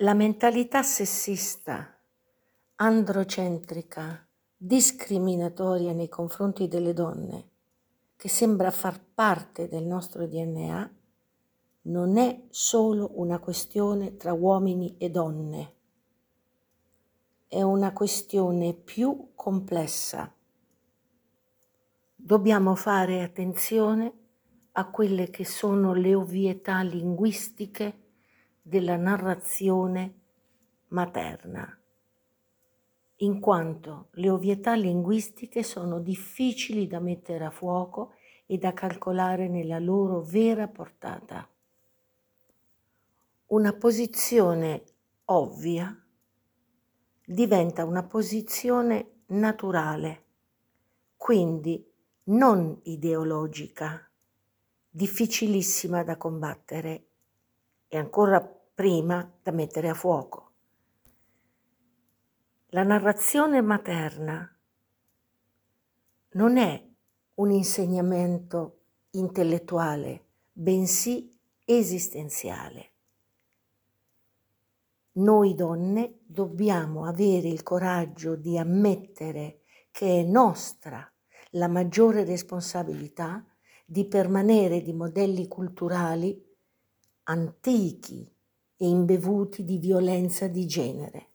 La mentalità sessista, androcentrica, discriminatoria nei confronti delle donne, che sembra far parte del nostro DNA, non è solo una questione tra uomini e donne, è una questione più complessa. Dobbiamo fare attenzione a quelle che sono le ovvietà linguistiche della narrazione materna, in quanto le ovvietà linguistiche sono difficili da mettere a fuoco e da calcolare nella loro vera portata. Una posizione ovvia diventa una posizione naturale, quindi non ideologica, difficilissima da combattere e ancora prima da mettere a fuoco. La narrazione materna non è un insegnamento intellettuale, bensì esistenziale. Noi donne dobbiamo avere il coraggio di ammettere che è nostra la maggiore responsabilità di permanere di modelli culturali antichi e imbevuti di violenza di genere.